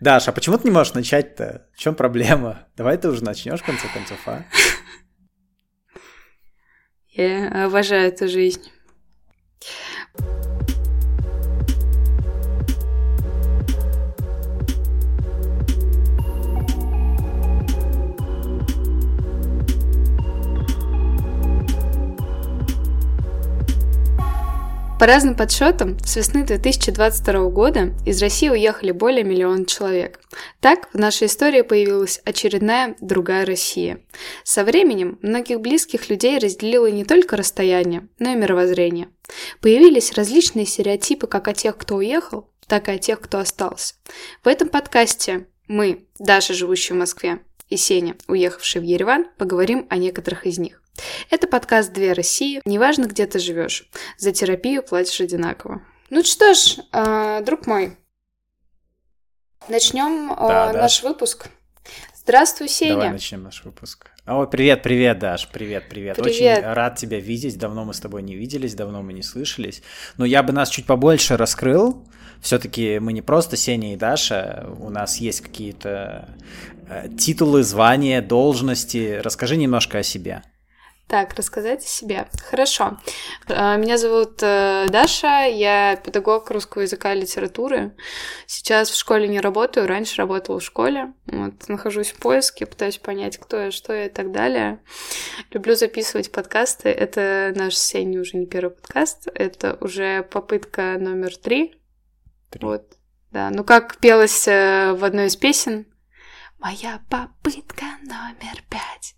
Даш, а почему ты не можешь начать-то? В чем проблема? Давай ты уже начнешь в конце концов, а? Я обожаю эту жизнь. По разным подсчетам, с весны 2022 года из России уехали более миллиона человек. Так в нашей истории появилась очередная другая Россия. Со временем многих близких людей разделило не только расстояние, но и мировоззрение. Появились различные стереотипы как о тех, кто уехал, так и о тех, кто остался. В этом подкасте мы, Даша, живущая в Москве, и Сеня, уехавший в Ереван, поговорим о некоторых из них. Это подкаст «Две России». Неважно, где ты живешь. За терапию платишь одинаково. Ну что ж, э, друг мой, начнем э, да, наш да. выпуск. Здравствуй, Сеня. Давай начнем наш выпуск. О, привет, привет, Даш, привет, привет, привет. Очень рад тебя видеть. Давно мы с тобой не виделись, давно мы не слышались. Но я бы нас чуть побольше раскрыл. Все-таки мы не просто Сеня и Даша, у нас есть какие-то э, титулы, звания, должности. Расскажи немножко о себе. Так, рассказать о себе. Хорошо. Э, меня зовут э, Даша, я педагог русского языка и литературы. Сейчас в школе не работаю, раньше работала в школе. Вот, нахожусь в поиске, пытаюсь понять, кто я, что я и так далее. Люблю записывать подкасты. Это наш Сеня уже не первый подкаст, это уже попытка номер три. три. Вот, да. Ну, как пелось э, в одной из песен, «Моя попытка номер пять».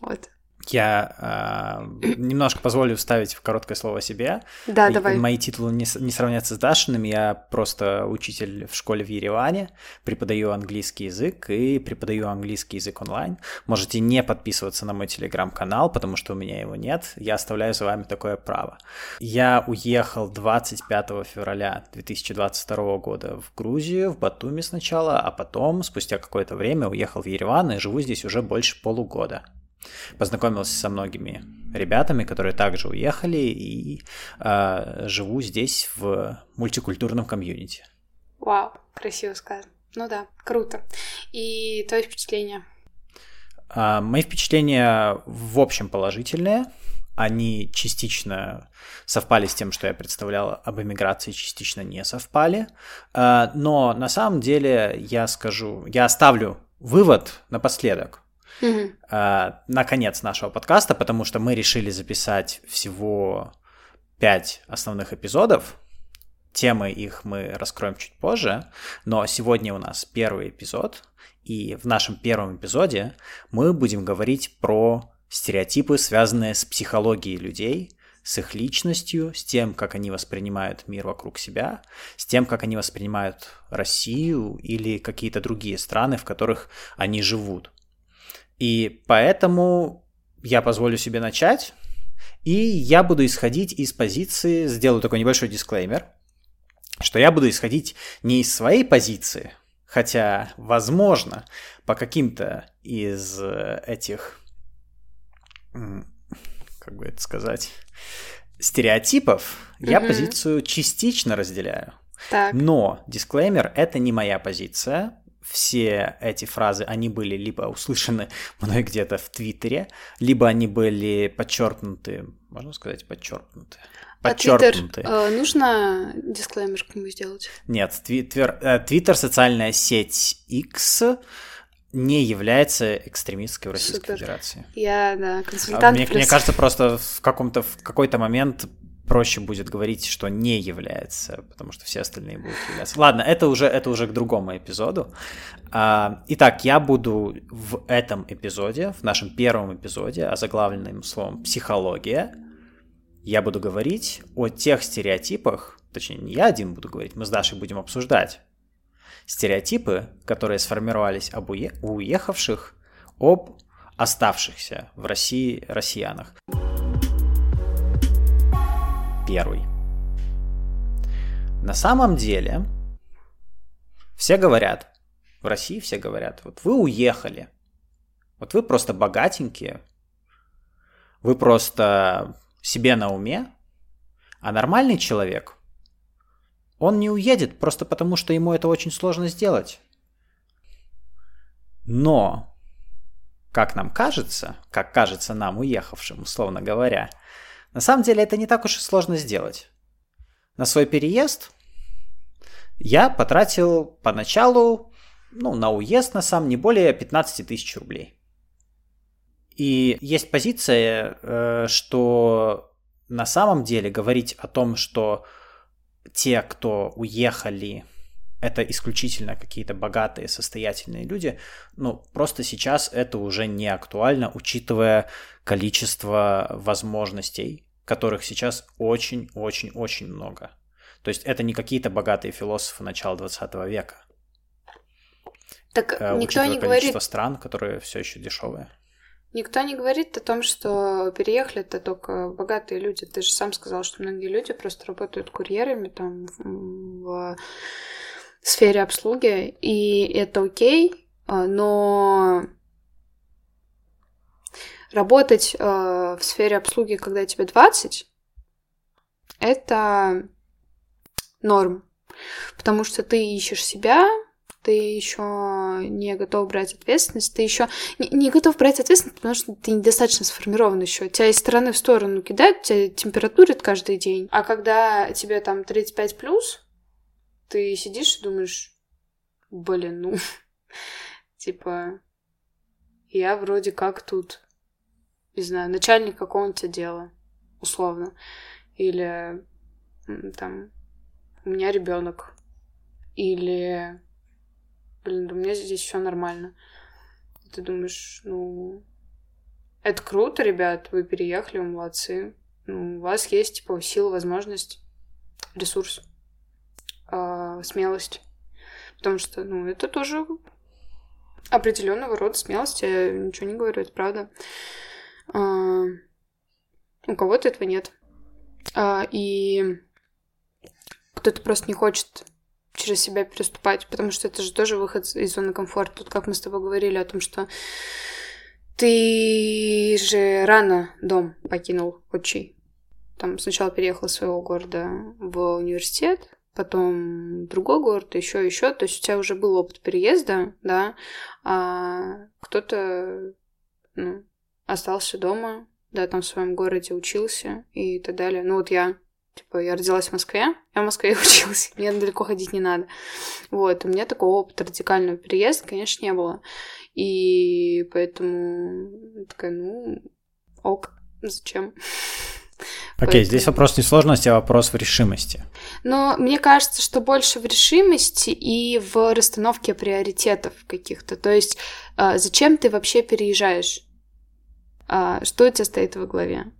Вот. Я э, немножко позволю вставить в короткое слово себе. Да, и, давай. Мои титулы не, не сравнятся с Дашиным. Я просто учитель в школе в Ереване, преподаю английский язык и преподаю английский язык онлайн. Можете не подписываться на мой телеграм-канал, потому что у меня его нет. Я оставляю за вами такое право. Я уехал 25 февраля 2022 года в Грузию, в Батуми сначала, а потом, спустя какое-то время, уехал в Ереван и живу здесь уже больше полугода. Познакомился со многими ребятами, которые также уехали, и э, живу здесь в мультикультурном комьюнити. Вау, красиво сказано. Ну да, круто. И твои впечатления? Э, мои впечатления в общем положительные. Они частично совпали с тем, что я представлял об эмиграции, частично не совпали. Э, но на самом деле я скажу, я оставлю вывод напоследок угу. на конец нашего подкаста, потому что мы решили записать всего пять основных эпизодов. Темы их мы раскроем чуть позже, но сегодня у нас первый эпизод, и в нашем первом эпизоде мы будем говорить про стереотипы, связанные с психологией людей, с их личностью, с тем, как они воспринимают мир вокруг себя, с тем, как они воспринимают Россию или какие-то другие страны, в которых они живут. И поэтому я позволю себе начать, и я буду исходить из позиции, сделаю такой небольшой дисклеймер, что я буду исходить не из своей позиции, хотя, возможно, по каким-то из этих, как бы это сказать, стереотипов, mm-hmm. я позицию частично разделяю. Так. Но дисклеймер это не моя позиция, все эти фразы, они были либо услышаны мной где-то в Твиттере, либо они были подчеркнуты, можно сказать, подчеркнуты. Подчеркнуты. А Твиттер, э, нужно дисклеймер к нему сделать? Нет, Твиттер, э, Твиттер, социальная сеть X, не является экстремистской в Российской Супер. Федерации. Я, да, консультант. Мне, мне кажется, просто в каком-то в какой-то момент проще будет говорить, что не является, потому что все остальные будут являться. Ладно, это уже, это уже к другому эпизоду. А, итак, я буду в этом эпизоде, в нашем первом эпизоде, озаглавленным словом «психология», я буду говорить о тех стереотипах, точнее, не я один буду говорить, мы с Дашей будем обсуждать стереотипы, которые сформировались об уехавших, об оставшихся в России россиянах первый. На самом деле, все говорят, в России все говорят, вот вы уехали, вот вы просто богатенькие, вы просто себе на уме, а нормальный человек, он не уедет просто потому, что ему это очень сложно сделать. Но, как нам кажется, как кажется нам, уехавшим, условно говоря, на самом деле это не так уж и сложно сделать. На свой переезд я потратил поначалу, ну, на уезд на сам не более 15 тысяч рублей. И есть позиция, э, что на самом деле говорить о том, что те, кто уехали, это исключительно какие-то богатые, состоятельные люди, ну, просто сейчас это уже не актуально, учитывая количество возможностей, которых сейчас очень-очень-очень много. То есть это не какие-то богатые философы начала 20 века. Так э, никто не говорит... стран, которые все еще дешевые. Никто не говорит о том, что переехали это только богатые люди. Ты же сам сказал, что многие люди просто работают курьерами там в сфере обслуги, и это окей, а, но работать э, в сфере обслуги, когда тебе 20, это норм. Потому что ты ищешь себя, ты еще не готов брать ответственность, ты еще не, не готов брать ответственность, потому что ты недостаточно сформирован еще. Тебя из стороны в сторону кидают, тебя температурит каждый день. А когда тебе там 35 плюс, ты сидишь и думаешь, блин, ну, типа, я вроде как тут, не знаю, начальник какого-нибудь отдела, условно. Или там, у меня ребенок. Или блин, у меня здесь все нормально. Ты думаешь, ну, это круто, ребят, вы переехали, вы молодцы. Ну, у вас есть, типа, сила, возможность, ресурс, смелость. Потому что, ну, это тоже определенного рода смелость. Я ничего не говорю, это правда. А, у кого-то этого нет. А, и кто-то просто не хочет через себя переступать, потому что это же тоже выход из зоны комфорта. Тут как мы с тобой говорили о том, что ты же рано дом покинул отчий. Там сначала переехал из своего города в университет, потом другой город, еще, еще. То есть у тебя уже был опыт переезда, да, а кто-то ну, остался дома, да, там в своем городе учился и так далее. Ну вот я Типа, я родилась в Москве, я в Москве училась, мне далеко ходить не надо. Вот, у меня такого опыта радикального переезда, конечно, не было. И поэтому такая, ну, ок, зачем? Окей, Поэтому... здесь вопрос не сложности, а вопрос в решимости. Но мне кажется, что больше в решимости и в расстановке приоритетов каких-то. То есть, а, зачем ты вообще переезжаешь? А, что у тебя стоит во главе?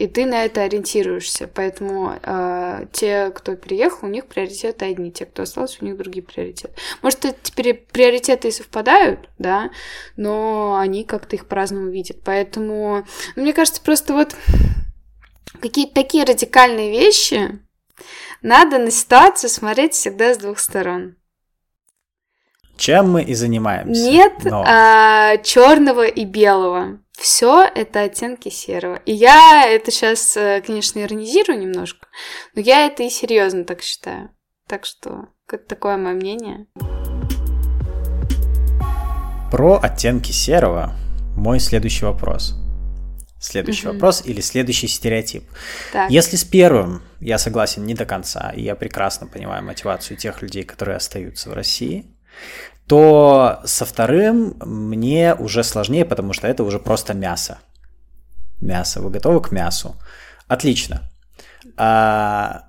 И ты на это ориентируешься. Поэтому э, те, кто переехал, у них приоритеты одни, те, кто остался, у них другие приоритеты. Может, теперь приоритеты и совпадают, да, но они как-то их по-разному видят. Поэтому, ну, мне кажется, просто вот какие-то такие радикальные вещи надо на ситуацию смотреть всегда с двух сторон. Чем мы и занимаемся. Нет но... а, черного и белого. Все это оттенки серого. И я это сейчас, э, конечно, иронизирую немножко, но я это и серьезно так считаю. Так что это такое мое мнение. Про оттенки серого мой следующий вопрос. Следующий угу. вопрос или следующий стереотип. Так. Если с первым я согласен не до конца, и я прекрасно понимаю мотивацию тех людей, которые остаются в России, то со вторым мне уже сложнее, потому что это уже просто мясо. Мясо. Вы готовы к мясу? Отлично. А,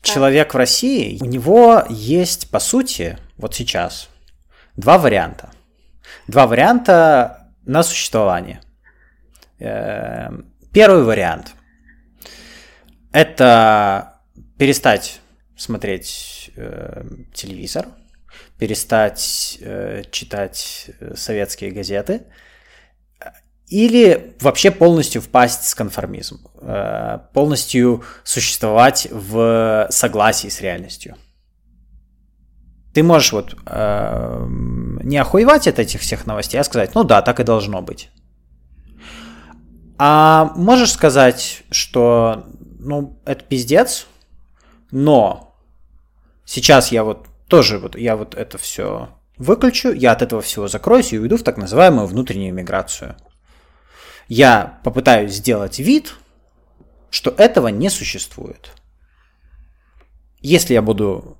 человек в России, у него есть, по сути, вот сейчас, два варианта. Два варианта на существование. Э, первый вариант – это перестать смотреть э, телевизор – перестать э, читать э, советские газеты или вообще полностью впасть в конформизм, э, полностью существовать в согласии с реальностью. Ты можешь вот э, не охуевать от этих всех новостей, а сказать, ну да, так и должно быть. А можешь сказать, что ну это пиздец, но Сейчас я вот тоже вот я вот это все выключу, я от этого всего закроюсь и уйду в так называемую внутреннюю миграцию. Я попытаюсь сделать вид, что этого не существует. Если я буду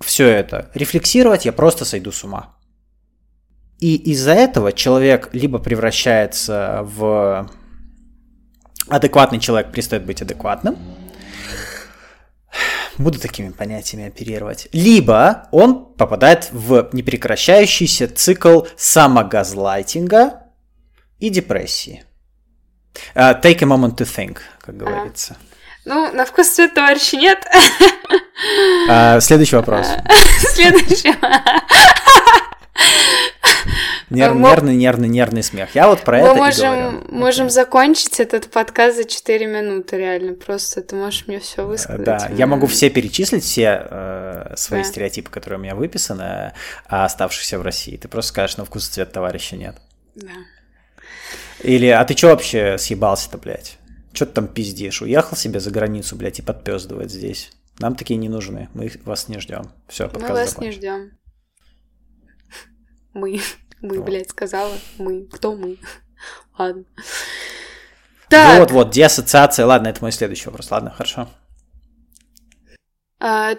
все это рефлексировать, я просто сойду с ума. И из-за этого человек либо превращается в адекватный человек, перестает быть адекватным, буду такими понятиями оперировать. Либо он попадает в непрекращающийся цикл самогазлайтинга и депрессии. Uh, take a moment to think, как говорится. Ну, на вкус цвет товарища нет. Uh, следующий вопрос. Следующий. Нер- Мы- Нервный, нервный, нервный смех. Я вот про Мы это и можем, говорю. можем закончить этот подкаст за 4 минуты, реально. Просто ты можешь мне все высказать. Да, я могу все перечислить, все э, свои Да. стереотипы, которые у меня выписаны, а оставшихся в России. Ты просто скажешь, на вкус и цвет товарища нет. Да. Или, а ты чё вообще съебался-то, блядь? Чё ты там пиздишь? Уехал себе за границу, блядь, и подпёздывает здесь. Нам такие не нужны, мы вас не ждем. Все, Мы подкаст вас закончен. не ждем. Мы. Мы, блядь, сказала. Мы. Кто мы? Ладно. Так, Вот, вот, деассоциация. Ладно, это мой следующий вопрос. Ладно, хорошо.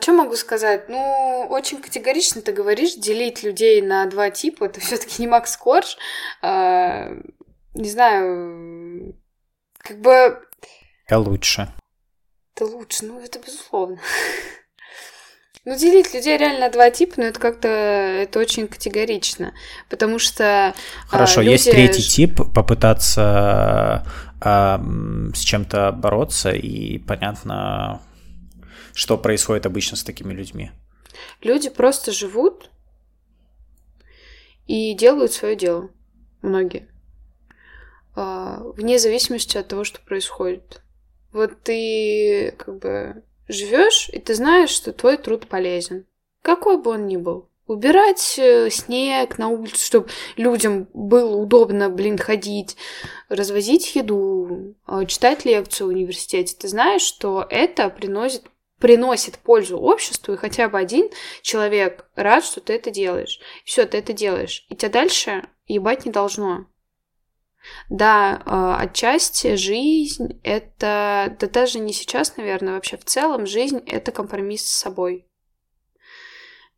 что могу сказать? Ну, очень категорично ты говоришь, делить людей на два типа, это все таки не Макс Корж. А, не знаю, как бы Я лучше. это лучше, ну, это безусловно. Ну, делить людей реально на два типа, но это как-то, это очень категорично, потому что... а, Хорошо, есть люди третий ж- тип, попытаться а, с чем-то бороться, и понятно, что происходит обычно с такими людьми. Люди просто живут и делают свое дело. Многие. А, Вне зависимости от того, что происходит. Вот ты как бы живешь, и ты знаешь, что твой труд полезен. Какой бы он ни был. Убирать э, снег на улице, чтобы людям было удобно, блин, ходить, развозить еду, э, читать лекцию в университете. Ты знаешь, что это приносит приносит пользу обществу, и хотя бы один человек рад, что ты это делаешь. Все, ты это делаешь. И тебя дальше ебать не должно. Да, э, отчасти жизнь это, да даже не сейчас, наверное, вообще в целом жизнь это компромисс с собой.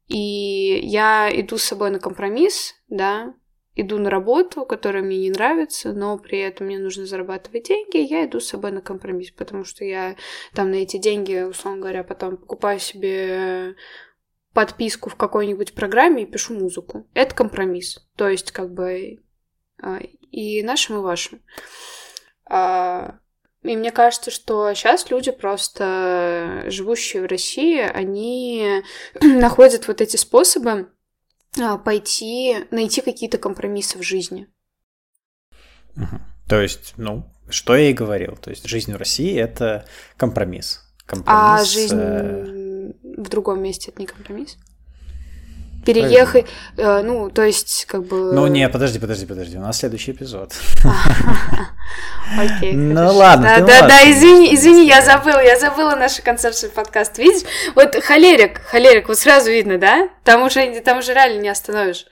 И я иду с собой на компромисс, да, иду на работу, которая мне не нравится, но при этом мне нужно зарабатывать деньги, я иду с собой на компромисс, потому что я там на эти деньги, условно говоря, потом покупаю себе подписку в какой-нибудь программе и пишу музыку. Это компромисс. То есть, как бы а, и нашим, и вашим. А, И мне кажется, что сейчас люди просто, живущие в России, они находят вот эти способы а, пойти, найти какие-то компромиссы в жизни. Мгм. То есть, ну, что я и говорил. То есть, жизнь в России — это компромисс. А Компромисс, жизнь э, в другом месте это не компромисс? Переехать, э, ну, то есть, как бы... Ну, не, подожди, подожди, подожди. У нас следующий эпизод. Окей, Ну ладно, Да, да, извини, извини, я забыла, я забыла нашу концепцию подкаста. Видишь, вот холерик, холерик, вот сразу видно, да? Там уже, там уже реально не остановишь.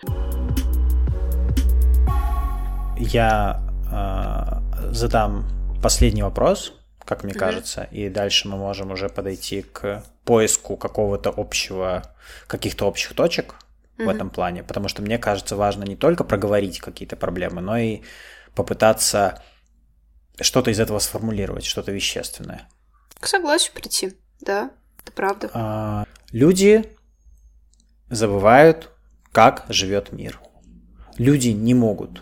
Я э, задам последний вопрос, как мне Мгм. кажется, и дальше мы можем уже подойти к поиску какого-то общего, каких-то общих точек в Мгм. этом плане, потому что мне кажется важно не только проговорить какие-то проблемы, но и попытаться что-то из этого сформулировать, что-то вещественное. К согласию прийти, да, это правда. А, люди забывают, как живет мир. Люди не могут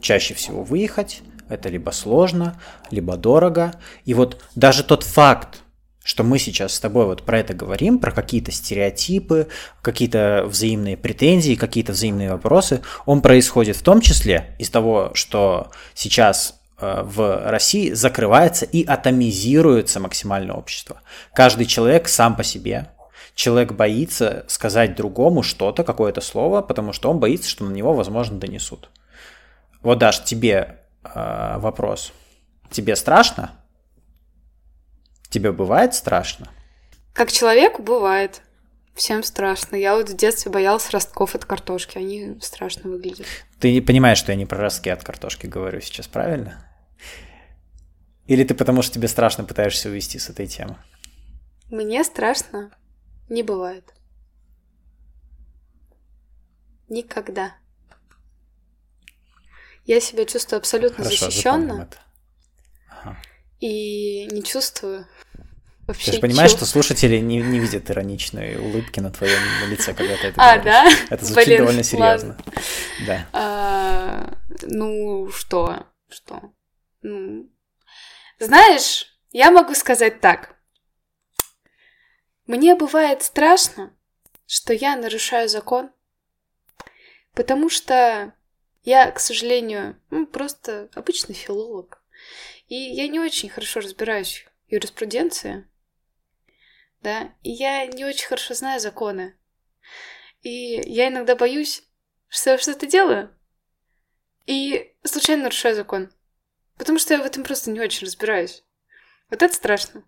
чаще всего выехать. Это либо сложно, либо дорого. И вот даже тот факт, что мы сейчас с тобой вот про это говорим, про какие-то стереотипы, какие-то взаимные претензии, какие-то взаимные вопросы, он происходит в том числе из того, что сейчас э, в России закрывается и атомизируется максимально общество. Каждый человек сам по себе. Человек боится сказать другому что-то, какое-то слово, потому что он боится, что на него, возможно, донесут. Вот, Даш, тебе э, вопрос. Тебе страшно? Тебе бывает страшно? Как человеку бывает. Всем страшно. Я вот в детстве боялась ростков от картошки. Они страшно выглядят. Ты не понимаешь, что я не про ростки от картошки говорю сейчас, правильно? Или ты потому что тебе страшно пытаешься увести с этой темы? Мне страшно не бывает. Никогда. Я себя чувствую абсолютно Хорошо, защищенно Ага. и не чувствую вообще. Ты же понимаешь, чего- что слушатели не, не видят ироничной улыбки на твоем лице, когда ты это А, говоришь. да? Это звучит Блин, довольно серьезно. Да. А, ну, что? Что? Ну, знаешь, я могу сказать так. Мне бывает страшно, что я нарушаю закон, потому что я, к сожалению, ну, просто обычный филолог. И я не очень хорошо разбираюсь в юриспруденции, да, и я не очень хорошо знаю законы. И я иногда боюсь, что я что-то делаю, и случайно нарушаю закон. Потому что я в этом просто не очень разбираюсь. Вот это страшно.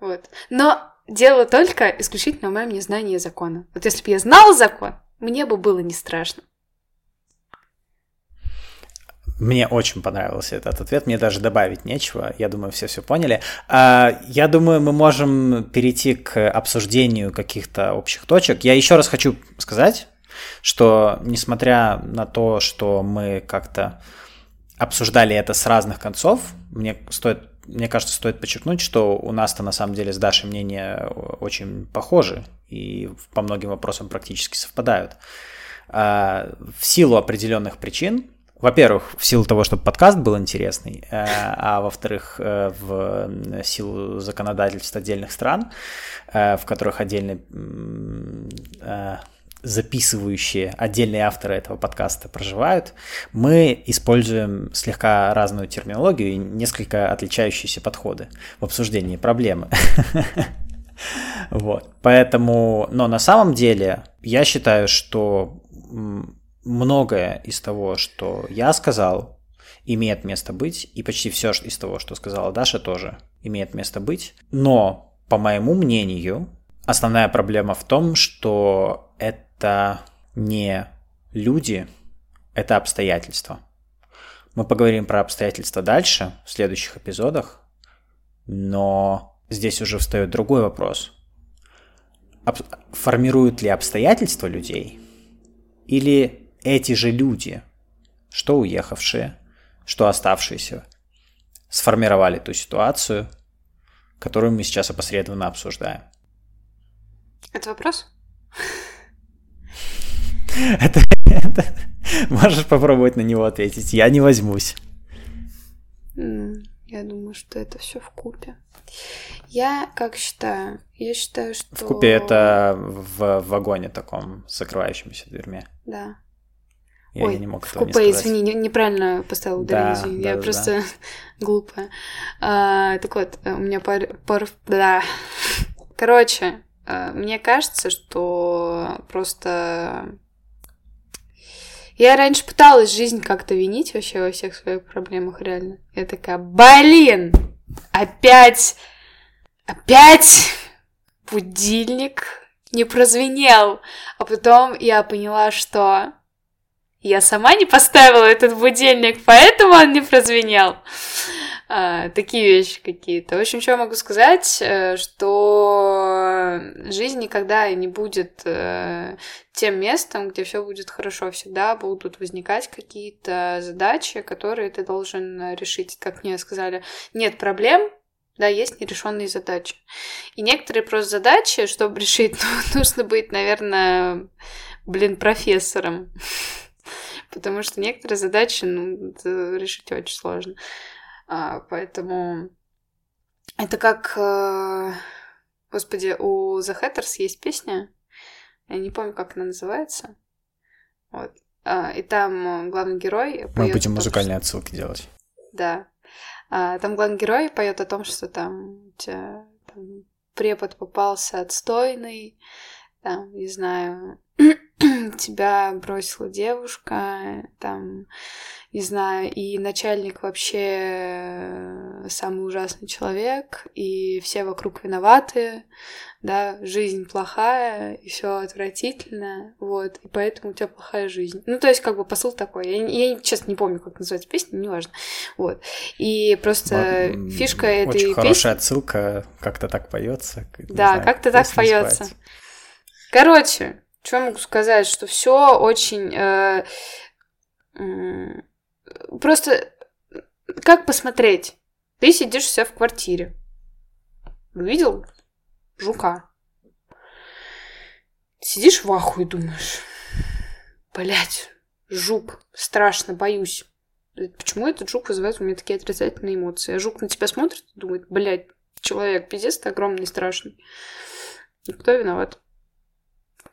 Вот. Но дело только исключительно в моем незнании закона. Вот если бы я знала закон, мне бы было не страшно. Мне очень понравился этот ответ, мне даже добавить нечего, я думаю, все все поняли. А, Я думаю, мы можем перейти к обсуждению каких-то общих точек. Я еще раз хочу сказать, что несмотря на то, что мы как-то обсуждали это с разных концов, мне стоит мне кажется, стоит подчеркнуть, что у нас-то на самом деле с Дашей мнения очень похожи и по многим вопросам практически совпадают. А, В силу определенных причин, во-первых, в силу того, чтобы подкаст был интересный, э, а во-вторых, э, в силу законодательств отдельных стран, э, в которых отдельно э, записывающие отдельные авторы этого подкаста проживают, мы используем слегка разную терминологию и несколько отличающиеся подходы в обсуждении проблемы. Вот. Поэтому, но на самом деле я считаю, что многое из того, что я сказал, имеет место быть, и почти все из того, что сказала Даша, тоже имеет место быть. Но, по моему мнению, основная проблема в том, что это не люди, это обстоятельства. Мы поговорим про обстоятельства дальше, в следующих эпизодах, но здесь уже встает другой вопрос. Об- Формируют ли обстоятельства людей? Или эти же люди, что уехавшие, что оставшиеся, сформировали ту ситуацию, которую мы сейчас опосредованно обсуждаем? Это вопрос? Это, это- можешь попробовать на него ответить. Я не возьмусь. Я думаю, что это все в купе. Я как считаю? Я считаю, что... В купе это в вагоне таком, с закрывающимися дверьми. Да. Я, Ой, я не мог в этого не купе, сказать. извини, не- неправильно поставила ударение, Да, да, я да, просто глупая. А, так вот, э, у меня пар... пар- Да. Короче, э, мне кажется, что просто... Я раньше пыталась жизнь как-то винить вообще во всех своих проблемах, реально. Я такая, блин, опять, опять будильник не прозвенел. А потом я поняла, что я сама не поставила этот будильник, поэтому он не прозвенел. А, такие вещи какие-то. В общем, что я могу сказать, э, что жизнь никогда не будет э, тем местом, где все будет хорошо. Всегда будут возникать какие-то задачи, которые ты должен решить. Как мне сказали, нет проблем, да, есть нерешенные задачи. И некоторые просто задачи, чтобы решить, ну, нужно быть, наверное, блин, профессором. Потому что некоторые задачи, ну, решить очень сложно. А, поэтому это как... э, Господи, у The Hatters есть песня, я не помню, как она называется. Вот. А, и там главный герой... Мы будем том, музыкальные отсылки делать. да. А, там главный герой поет о том, что там у тебя там, препод попался отстойный, там, не знаю, тебя бросила девушка, там, не знаю, и начальник вообще самый ужасный человек, и все вокруг виноваты, да, жизнь плохая, и все отвратительно, вот, и поэтому у тебя плохая жизнь. Ну, то есть, как бы посыл такой. Я, я честно не помню, как называется песня, неважно. Вот. И просто вот, фишка очень этой хорошая песни... отсылка, как-то так поется. Да, как-то так поется. Короче, что могу сказать, что все очень... Э, э, просто как посмотреть? Ты сидишь себя в квартире. Увидел жука. Сидишь в ахуе думаешь, блять, жук, страшно, боюсь. Почему этот жук вызывает у меня такие отрицательные эмоции? А жук на тебя смотрит и думает, блядь, человек, пиздец, ты огромный, страшный. Кто виноват?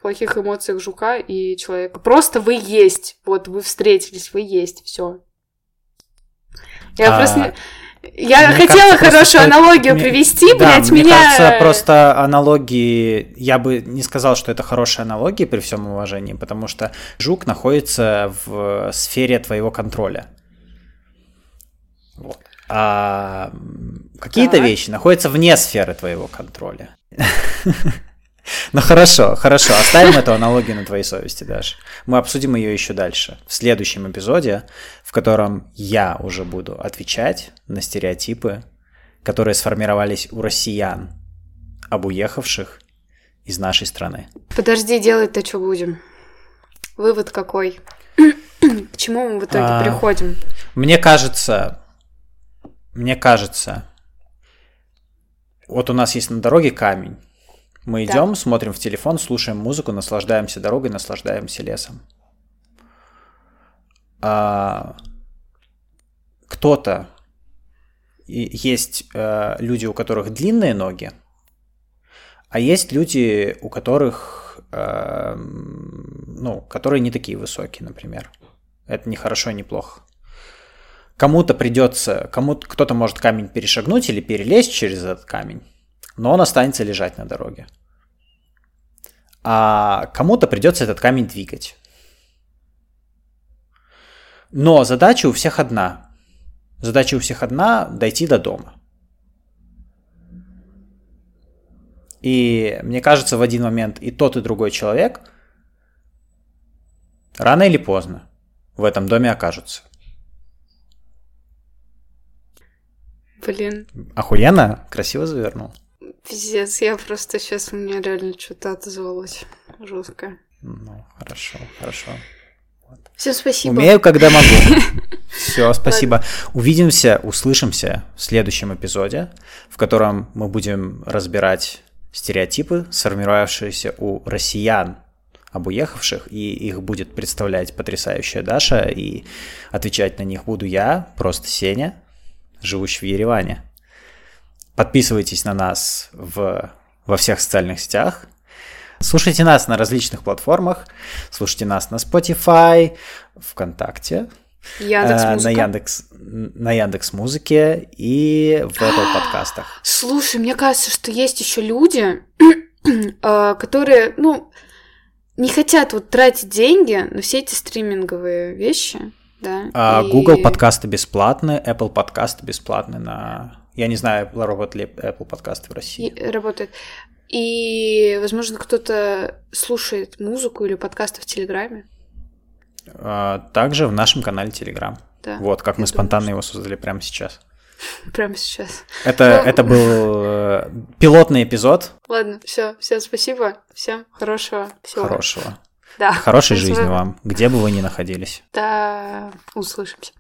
Плохих эмоциях жука и человека. Просто вы есть. Вот вы встретились, вы есть, все. Я а... просто не... Я Мне хотела кажется, хорошую стоит... аналогию привести, да, блядь, мне меня... кажется, просто аналогии... Я бы не сказал, что это хорошая аналогия при всем уважении, потому что жук находится в сфере твоего контроля. Вот. А какие-то вещи находятся вне сферы твоего контроля. Ну хорошо, хорошо, оставим эту аналогию на твоей совести, Даш. Мы обсудим ее еще дальше, в следующем эпизоде, в котором я уже буду отвечать на стереотипы, которые сформировались у россиян об уехавших из нашей страны. Подожди, делать-то что будем? Вывод какой? К чему мы в итоге а, приходим? Мне кажется, мне кажется, вот у нас есть на дороге камень, мы идем, да. смотрим в телефон, слушаем музыку, наслаждаемся дорогой, наслаждаемся лесом. А, кто-то есть э, люди, у которых длинные ноги, а есть люди, у которых, э, ну, которые не такие высокие, например. Это не хорошо, не плохо. Кому-то придется, кому кто-то может камень перешагнуть или перелезть через этот камень но он останется лежать на дороге. А кому-то придется этот камень двигать. Но задача у всех одна. Задача у всех одна – дойти до дома. И мне кажется, в один момент и тот, и другой человек рано или поздно в этом доме окажутся. Блин. Охуенно, красиво завернул. Пиздец, я просто сейчас у меня реально что-то отозвалось жестко. Ну, хорошо, хорошо. Вот. Все, спасибо. Умею, когда могу. Все, спасибо. Увидимся, услышимся в следующем эпизоде, в котором мы будем разбирать стереотипы, сформировавшиеся у россиян об уехавших, и их будет представлять потрясающая Даша, и отвечать на них буду я, просто Сеня, живущий в Ереване. Подписывайтесь на нас в, во всех социальных сетях. Слушайте нас на различных платформах. Слушайте нас на Spotify, ВКонтакте, Яндекс э, на Яндекс на Яндекс Музыке и в Apple подкастах. Слушай, мне кажется, что есть еще люди, э, которые, ну, не хотят вот тратить деньги на все эти стриминговые вещи, да. А и... Google подкасты бесплатны, Apple подкасты бесплатны на я не знаю, работает ли Apple подкасты в России. И, работает. И, возможно, кто-то слушает музыку или подкасты в Телеграме. А, также в нашем канале Телеграм. Да, вот, как мы спонтанно его создали прямо сейчас. Прямо сейчас. Это, ну... это был э, пилотный эпизод. Ладно, все, всем спасибо. Всем хорошего всего. Хорошего. Да. Хорошей жизни вам, где бы вы ни находились. Да, услышимся.